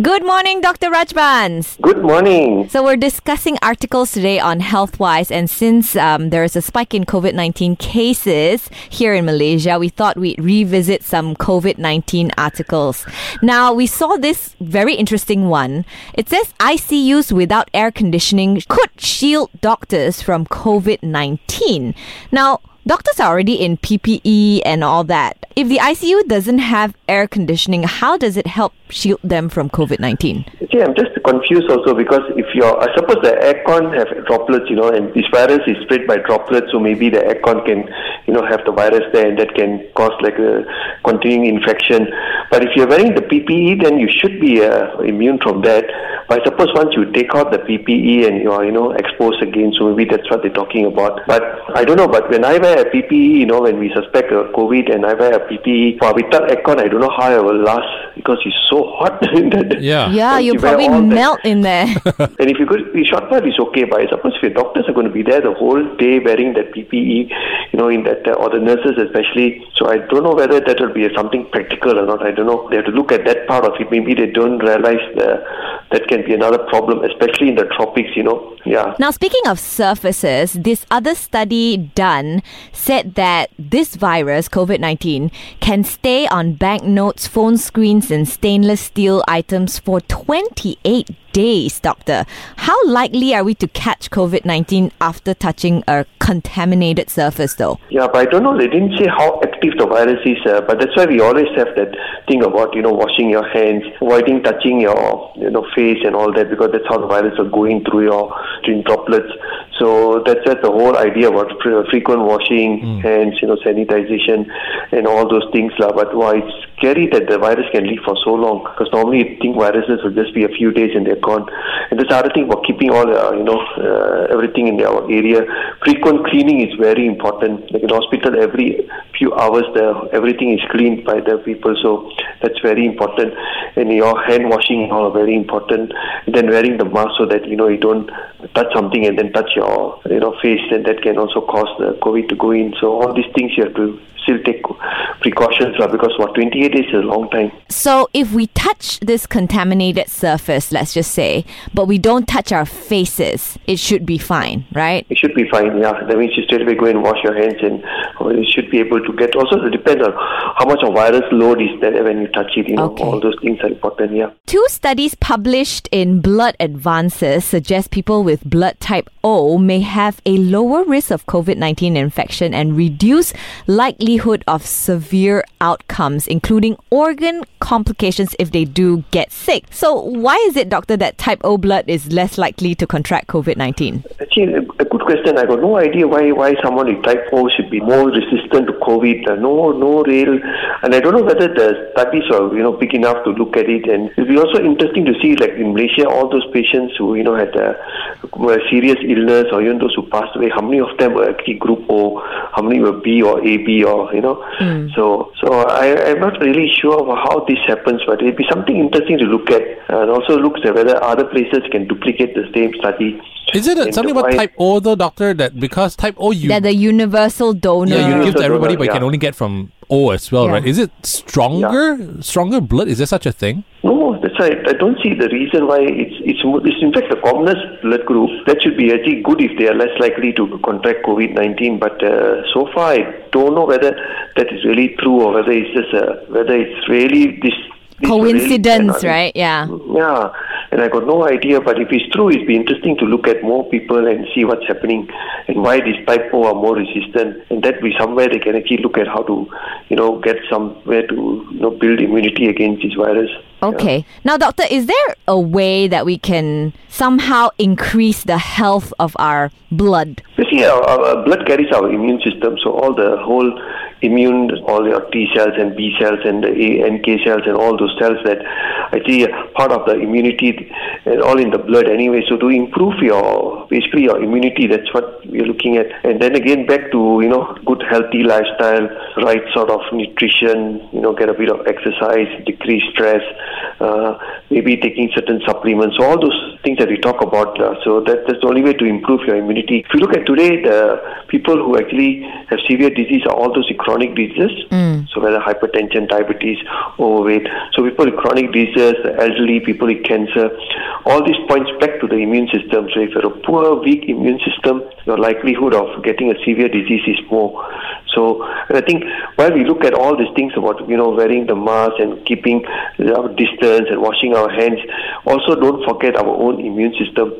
Good morning, Dr. Rajbans. Good morning. So, we're discussing articles today on HealthWise, and since um, there is a spike in COVID 19 cases here in Malaysia, we thought we'd revisit some COVID 19 articles. Now, we saw this very interesting one. It says ICUs without air conditioning could shield doctors from COVID 19. Now, doctors are already in PPE and all that. If the ICU doesn't have air conditioning, how does it help shield them from COVID 19? See, I'm just confused also because if you're, I suppose the aircon have droplets, you know, and this virus is spread by droplets, so maybe the aircon can, you know, have the virus there and that can cause like a continuing infection. But if you're wearing the PPE, then you should be uh, immune from that. But I suppose once you take out the PPE and you are, you know, exposed again, so maybe that's what they're talking about. But I don't know, but when I wear a PPE, you know, when we suspect a COVID and I wear a PPE, well, without aircon, I don't know how I will last because it's so hot. Yeah. Yeah, Once you you wear probably all that- melt in there. and if you could be short part, it's okay. But I suppose if your doctors are going to be there the whole day wearing that PPE, you know, in that, uh, or the nurses especially. So I don't know whether that will be something practical or not. I don't know. They have to look at that part of it. Maybe they don't realize the, that can be another problem, especially in the tropics, you know. Yeah. Now, speaking of surfaces, this other study done said that this virus, COVID 19, can stay on banknotes, phone screens, and stainless steel items for 28 days, Doctor. How likely are we to catch COVID 19 after touching a contaminated surface, though? Yeah, but I don't know. They didn't say how active the virus is. Uh, but that's why we always have that thing about you know washing your hands, avoiding touching your you know face and all that because that's how the virus are going through your droplets. So that's that's the whole idea about fre- frequent washing hmm. hands, you know, sanitization, and all those things, lah. But why it's scary that the virus can live for so long because normally you think viruses will just be a few days and they're gone. And the other thing about keeping all uh, you know uh, everything in our area. Frequent cleaning is very important. Like in hospital, every few hours, the everything is cleaned by the people. So that's very important. And your hand washing are very important. then wearing the mask so that you know you don't touch something and then touch your you know face, and that can also cause the COVID to go in. So all these things you have to still take precautions lah, because what 28 days is a long time. So, if we touch this contaminated surface, let's just say, but we don't touch our faces, it should be fine, right? It should be fine, yeah. That means you straight away go and wash your hands and uh, you should be able to get. Also, it depends on how much of virus load is there when you touch it. You know, Okay. all those things are important, yeah. Two studies published in Blood Advances suggest people with blood type O may have a lower risk of COVID 19 infection and reduce likelihood of severe outcomes, including organ complications if they do get sick. So, why is it, doctor, that type O blood is less likely to contract COVID 19? Actually, a a good question. I got no idea why why someone with type O should be more resistant to COVID. Uh, no, no real, and I don't know whether the studies are you know big enough to look at it. And it'll be also interesting to see, like in Malaysia, all those patients who you know had a, were serious illness or even those who passed away. How many of them were actually Group O? How many were B or AB or you know? Mm. So, so I I'm not really sure of how this happens, but it'll be something interesting to look at, and also look at whether other places can duplicate the same study. Is it a, something about type O though, doctor? That because type O you They're the universal donor. yeah you give to everybody, donor, but you can only get from O as well, Yeah. right? Is it stronger, stronger blood? Is there such a thing? No, that's why I don't see the reason why it's it's, it's in fact the commonest blood group that should be actually good if they are less likely to contract COVID nineteen. But uh, so far, I don't know whether that is really true or whether it's just a, whether it's really this. Coincidence, really- right? Yeah. Yeah, and I got no idea. But if it's true, it'd be interesting to look at more people and see what's happening and why these type are more resistant. And that be somewhere they can actually look at how to, you know, get somewhere to you know build immunity against this virus. Okay. Now, doctor, is there a way that we can somehow increase the health of our blood? You see, our, our blood carries our immune system, so all the whole immune, all your T cells and B cells and NK cells and all those cells that actually are part of the immunity, and all in the blood anyway. So to improve your basically your immunity, that's what we're looking at. And then again, back to you know good healthy lifestyle, right sort of nutrition, you know, get a bit of exercise, decrease stress, uh, maybe taking certain supplements. So all those things that we talk about. Uh, so that, that's the only way to improve your immunity. If you look at today, the people who actually have severe disease are all those chronic diseases. Mm. So whether hypertension, diabetes, overweight. So people with chronic diseases, the elderly, people with cancer, all these points back to the immune system. So if you're a poor, weak immune system, your likelihood of getting a severe disease is more. So and I think while we look at all these things about you know wearing the mask and keeping our distance and washing our hands, also don't forget our own immune system.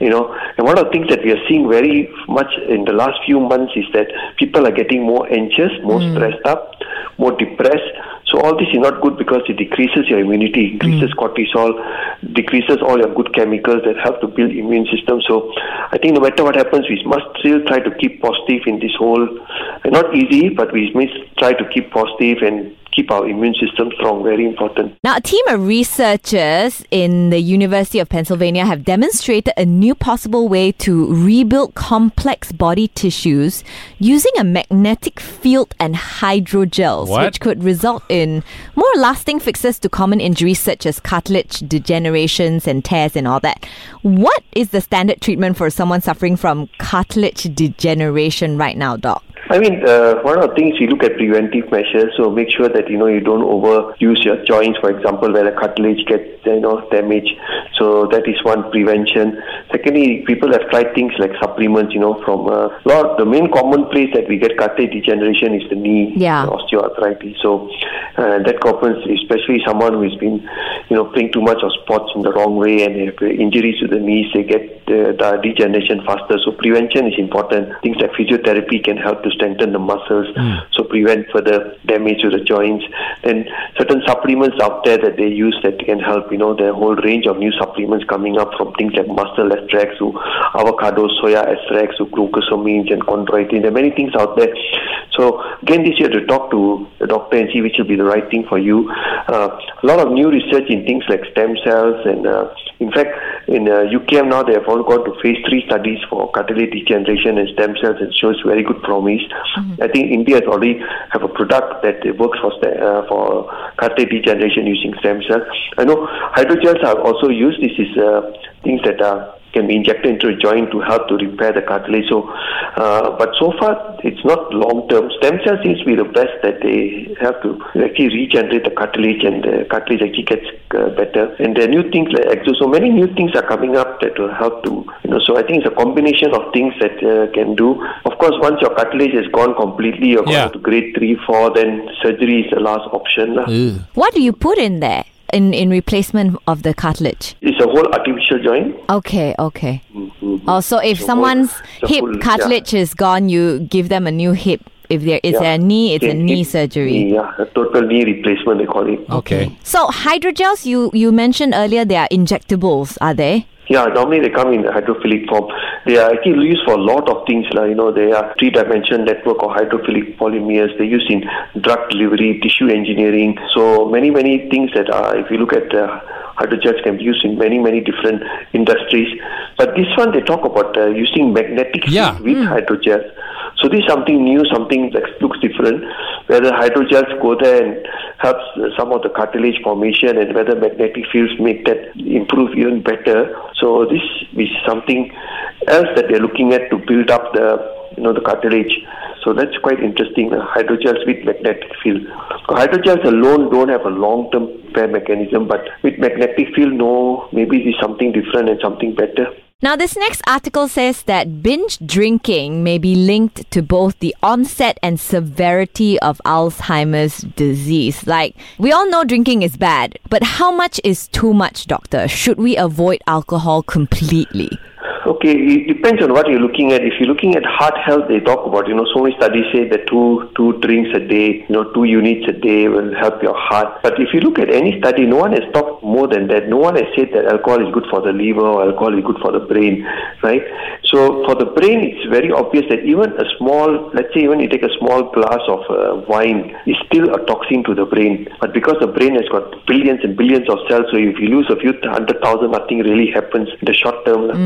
You know, and one of the things that we are seeing very much in the last few months is that people are getting more anxious, more Hmm. stressed up, more depressed. So all this is not good because it decreases your immunity, increases hmm. cortisol, decreases all your good chemicals that help to build immune system. So I think no matter what happens, we must still try to keep positive in this whole, not easy, but we must try to keep positive and keep our immune system strong. Very important. Now, a team of researchers in the University of Pennsylvania have demonstrated a new possible way to rebuild complex body tissues using a magnetic field and hydrogels, What? which could result in more lasting fixes to common injuries such as cartilage degenerations and tears and all that. What is the standard treatment for someone suffering from cartilage degeneration right now, Doc? I mean, uh, one of the things we look at preventive measures. So make sure that you know you don't overuse your joints, for example, where the cartilage gets you know damaged. So that is one prevention. Secondly, people have tried things like supplements. You know, from a lot. The main common place that we get cartilage degeneration is the knee, Yeah. osteoarthritis. So uh, that happens, especially someone who's been, you know, playing too much of sports in the wrong way and they have injuries to the knees. They get uh, the degeneration faster. So prevention is important. Things like physiotherapy can help to strengthen the muscles, hmm. so prevent further damage to the joints. Then certain supplements out there that they use that can help. You know, the whole range of new supplements coming up from things like mussel extracts to avocado, soya extracts to glucosamines and chondroitin. There are many things out there. So again, this year to talk to the doctor and see which will be the right thing for you. Uh, a lot of new research in things like stem cells and uh, in fact in uh, UKM now they have all gone to phase three studies for cartilage degeneration and stem cells and shows very good promise. I think India has already have a product that works for st- uh, for cartilage degeneration using stem cells. I know hydrogels are also used. This is uh, things that are can be injected into a joint to help to repair the cartilage. So, uh, but so far it's not long term. Stem cells seems to be the best that they have to actually regenerate the cartilage and the cartilage actually gets uh, better. And there are new things like exo. So many new things are coming up that will help to you know. So I think it's a combination of things that uh, can do. Of course, once your cartilage is gone completely, you're Yeah. gone to grade three, four, then surgery is the last option. lah. What do you put in there in, in replacement of the cartilage? It's a whole artificial joint. Okay, okay. Mhm. Oh, so if So someone's the hip full- yeah. cartilage is gone, you give them a new hip. If there is Yeah. a knee, it's a knee it- surgery. Yeah, a total knee replacement they call it. Okay. So hydrogels, you you mentioned earlier, they are injectables, are they? Yeah, normally they come in hydrophilic form. They are actually used for a lot of things. Like, you know, they are three-dimensional network of hydrophilic polymers. They're used in drug delivery, tissue engineering. So many, many things that are, if you look at uh, hydrogels can be used in many, many different industries. But this one, they talk about uh, using magnetic Yeah. with hydrogels. So this is something new, something that looks different. Whether hydrogels go there and helps some of the cartilage formation, and whether magnetic fields make that improve even better. So this is something else that they're looking at to build up the you know the cartilage. So that's quite interesting. Hydrogels with magnetic field. Hydrogels alone don't have a long-term repair mechanism, but with magnetic field, no, maybe it is something different and something better. Now, this next article says that binge drinking may be linked to both the onset and severity of Alzheimer's disease. Like, we all know drinking is bad, but how much is too much, doctor? Should we avoid alcohol completely? Okay, it depends on what you're looking at. If you're looking at heart health, they talk about, you know, so many studies say that two two drinks a day, you know, two units a day will help your heart. But if you look at any study, no one has talked more than that. No one has said that alcohol is good for the liver or alcohol is good for the brain, right? So for the brain, it's very obvious that even a small, let's say even you take a small glass of uh, wine, is still a toxin to the brain. But because the brain has got billions and billions of cells, so if you lose a few hundred thousand, nothing really happens in the short term. lah.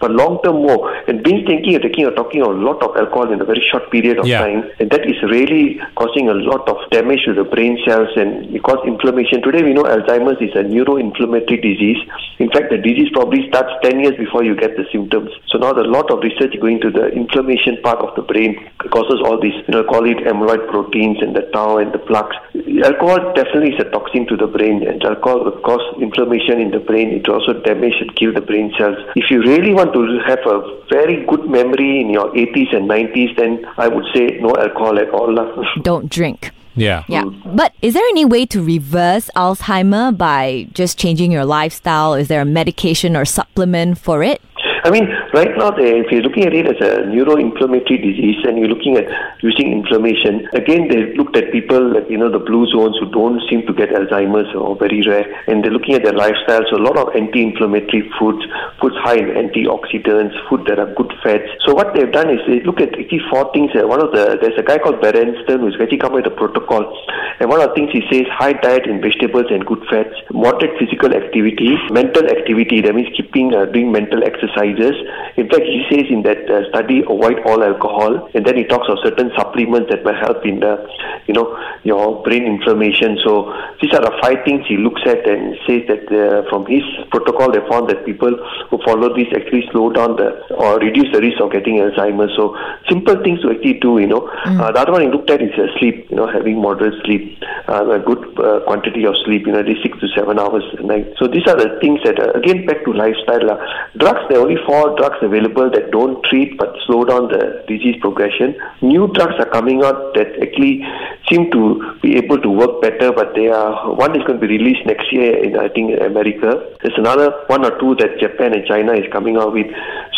But but long term more. And binge drinking, you're taking, you're talking a lot of alcohol in a very short period of Yeah. time, and that is really causing a lot of damage to the brain cells and it causes inflammation. Today we know Alzheimer's is a neuroinflammatory disease. In fact, the disease probably starts 10 years before you get the symptoms. So now there's a lot of research going to the inflammation part of the brain causes all these, you know, call it amyloid proteins and the tau and the plaques. Alcohol definitely is a toxin to the brain and alcohol will cause inflammation in the brain. It also damage and kill the brain cells. If you really want to have a very good memory in your 80s and 90s, then I would say no alcohol at all. Don't drink. Yeah. Yeah. Mm. But is there any way to reverse Alzheimer by just changing your lifestyle? Is there a medication or supplement for it? I mean, right now, if you're looking at it as a neuroinflammatory disease and you're looking at using inflammation, again, they looked at people you know, the blue zones who don't seem to get Alzheimer's or very rare, and they're looking at their lifestyle. So, a lot of anti inflammatory foods, foods high in antioxidants, food that are good fats. So, what they've done is they look at actually four things. Uh, One of the, there's a guy called Bredesen who's actually come with a protocol, and one of the things he says high diet in vegetables and good fats, moderate physical activity, mental activity, that means keeping, uh, doing mental In fact, he says in that uh, study, avoid all alcohol, and then he talks of certain supplements that may help in the, you know, your brain inflammation. So these are the five things he looks at and says that uh, from his protocol, they found that people who follow this actually slow down the or reduce the risk of getting Alzheimer's. So simple things to actually do, you know. Uh, the other one he looked at is uh, sleep, you know, having moderate sleep, uh, a good uh, quantity of sleep, you know, at least six to seven hours a night. So these are the things that, uh, again, back to lifestyle. Uh, drugs, are only four drugs available that don't treat but slow down the disease progression. New drugs are coming out that actually seem to be able to work better, but they are one is going to be released next year in I think America. There's another one or two that Japan and China is coming out with.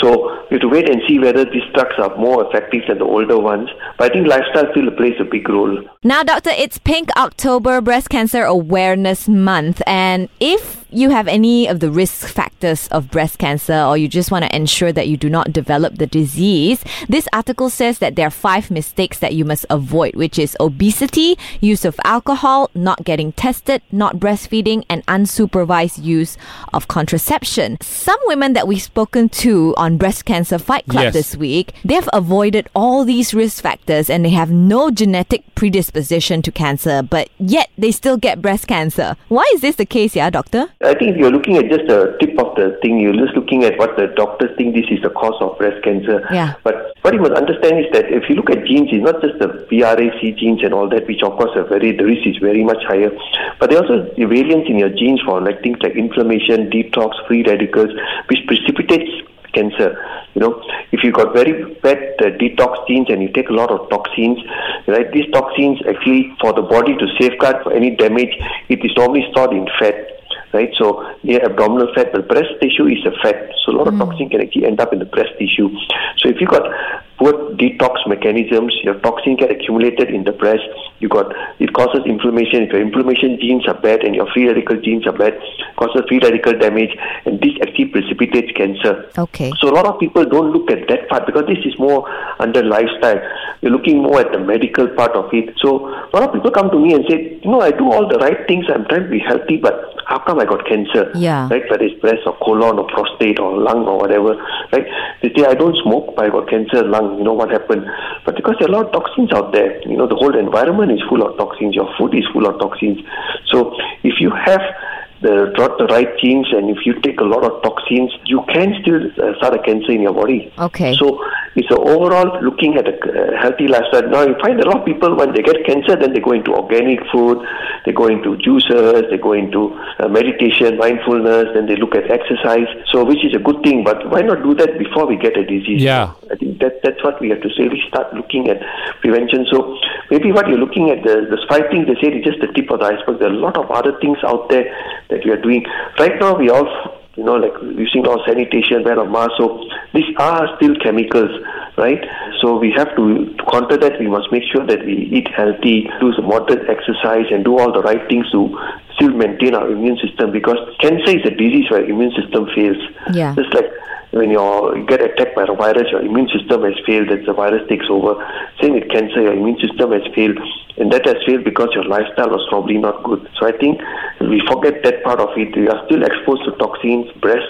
So we have to wait and see whether these drugs are more effective than the older ones. But I think lifestyle still plays a big role. Now, Doctor, it's Pink October Breast Cancer Awareness Month. And if you have any of the risk factors of breast cancer or you just want to ensure that you do not develop the disease, this article says that there are five mistakes that you must avoid, which is obesity, use of alcohol, not getting tested, not breastfeeding, and unsupervised use of contraception. Some women that we've spoken to on Breast Cancer Fight Club Yes. this week, they've avoided all these risk factors and they have no genetic predisposition to cancer, but yet they still get breast cancer. Why is this the case, yeah, doctor? I think if you're looking at just the tip of the thing, you're just looking at what the doctors think this is the cause of breast cancer. Yeah. But what you must understand is that if you look at genes, it's not just the BRCA genes and all that, which of course are very, the risk is very much higher. But there are also the variants in your genes for like things like inflammation, detox, free radicals, which precipitates cancer. You know, if you got very bad uh, detox genes and you take a lot of toxins, right? These toxins actually for the body to safeguard for any damage, it is normally stored in fat. Right, so near abdominal fat, but breast tissue is a fat, so a lot of hmm. toxin can actually end up in the breast tissue. So if you got poor detox mechanisms, your toxin get accumulated in the breast. You got it causes inflammation. If your inflammation genes are bad and your free radical genes are bad, causes free radical damage, and this actually precipitates cancer. Okay. So a lot of people don't look at that part because this is more under lifestyle. You're looking more at the medical part of it. So a lot of people come to me and say, you know, I do all the right things. I'm trying to be healthy, but how come I got cancer? Yeah. Right, whether it's breast or colon or prostate or lung or whatever. Right? They say I don't smoke, but I got cancer lung. You know what happened? But because there are a lot of toxins out there, you know, the whole environment is full of toxins. Your food is full of toxins. So if you have the the right genes and if you take a lot of toxins, you can still uh, start a cancer in your body. Okay. So it's a overall looking at a uh, healthy lifestyle. Now you find a lot of people when they get cancer, then they go into organic food, they go into juices, they go into uh, meditation, mindfulness, then they look at exercise. So which is a good thing, but why not do that before we get a disease? Yeah. I think that that's what we have to say. We start looking at prevention. So maybe what you're looking at the the five things they say is just the tip of the iceberg. There are a lot of other things out there that we are doing. Right now we all you know, like using our sanitation, wear a mask. So these are still chemicals, right? So we have to, to counter that. We must make sure that we eat healthy, do some moderate exercise, and do all the right things to still maintain our immune system. Because cancer is a disease where immune system fails. Yeah. Just like when you're, get attacked by a virus, your immune system has failed, that the virus takes over. Same with cancer, your immune system has failed, and that has failed because your lifestyle was probably not good. So I think we forget that part of it. We are still exposed to toxins, breast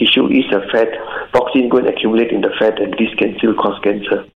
tissue is a fat. Toxin go and accumulate in the fat, and this can still cause cancer.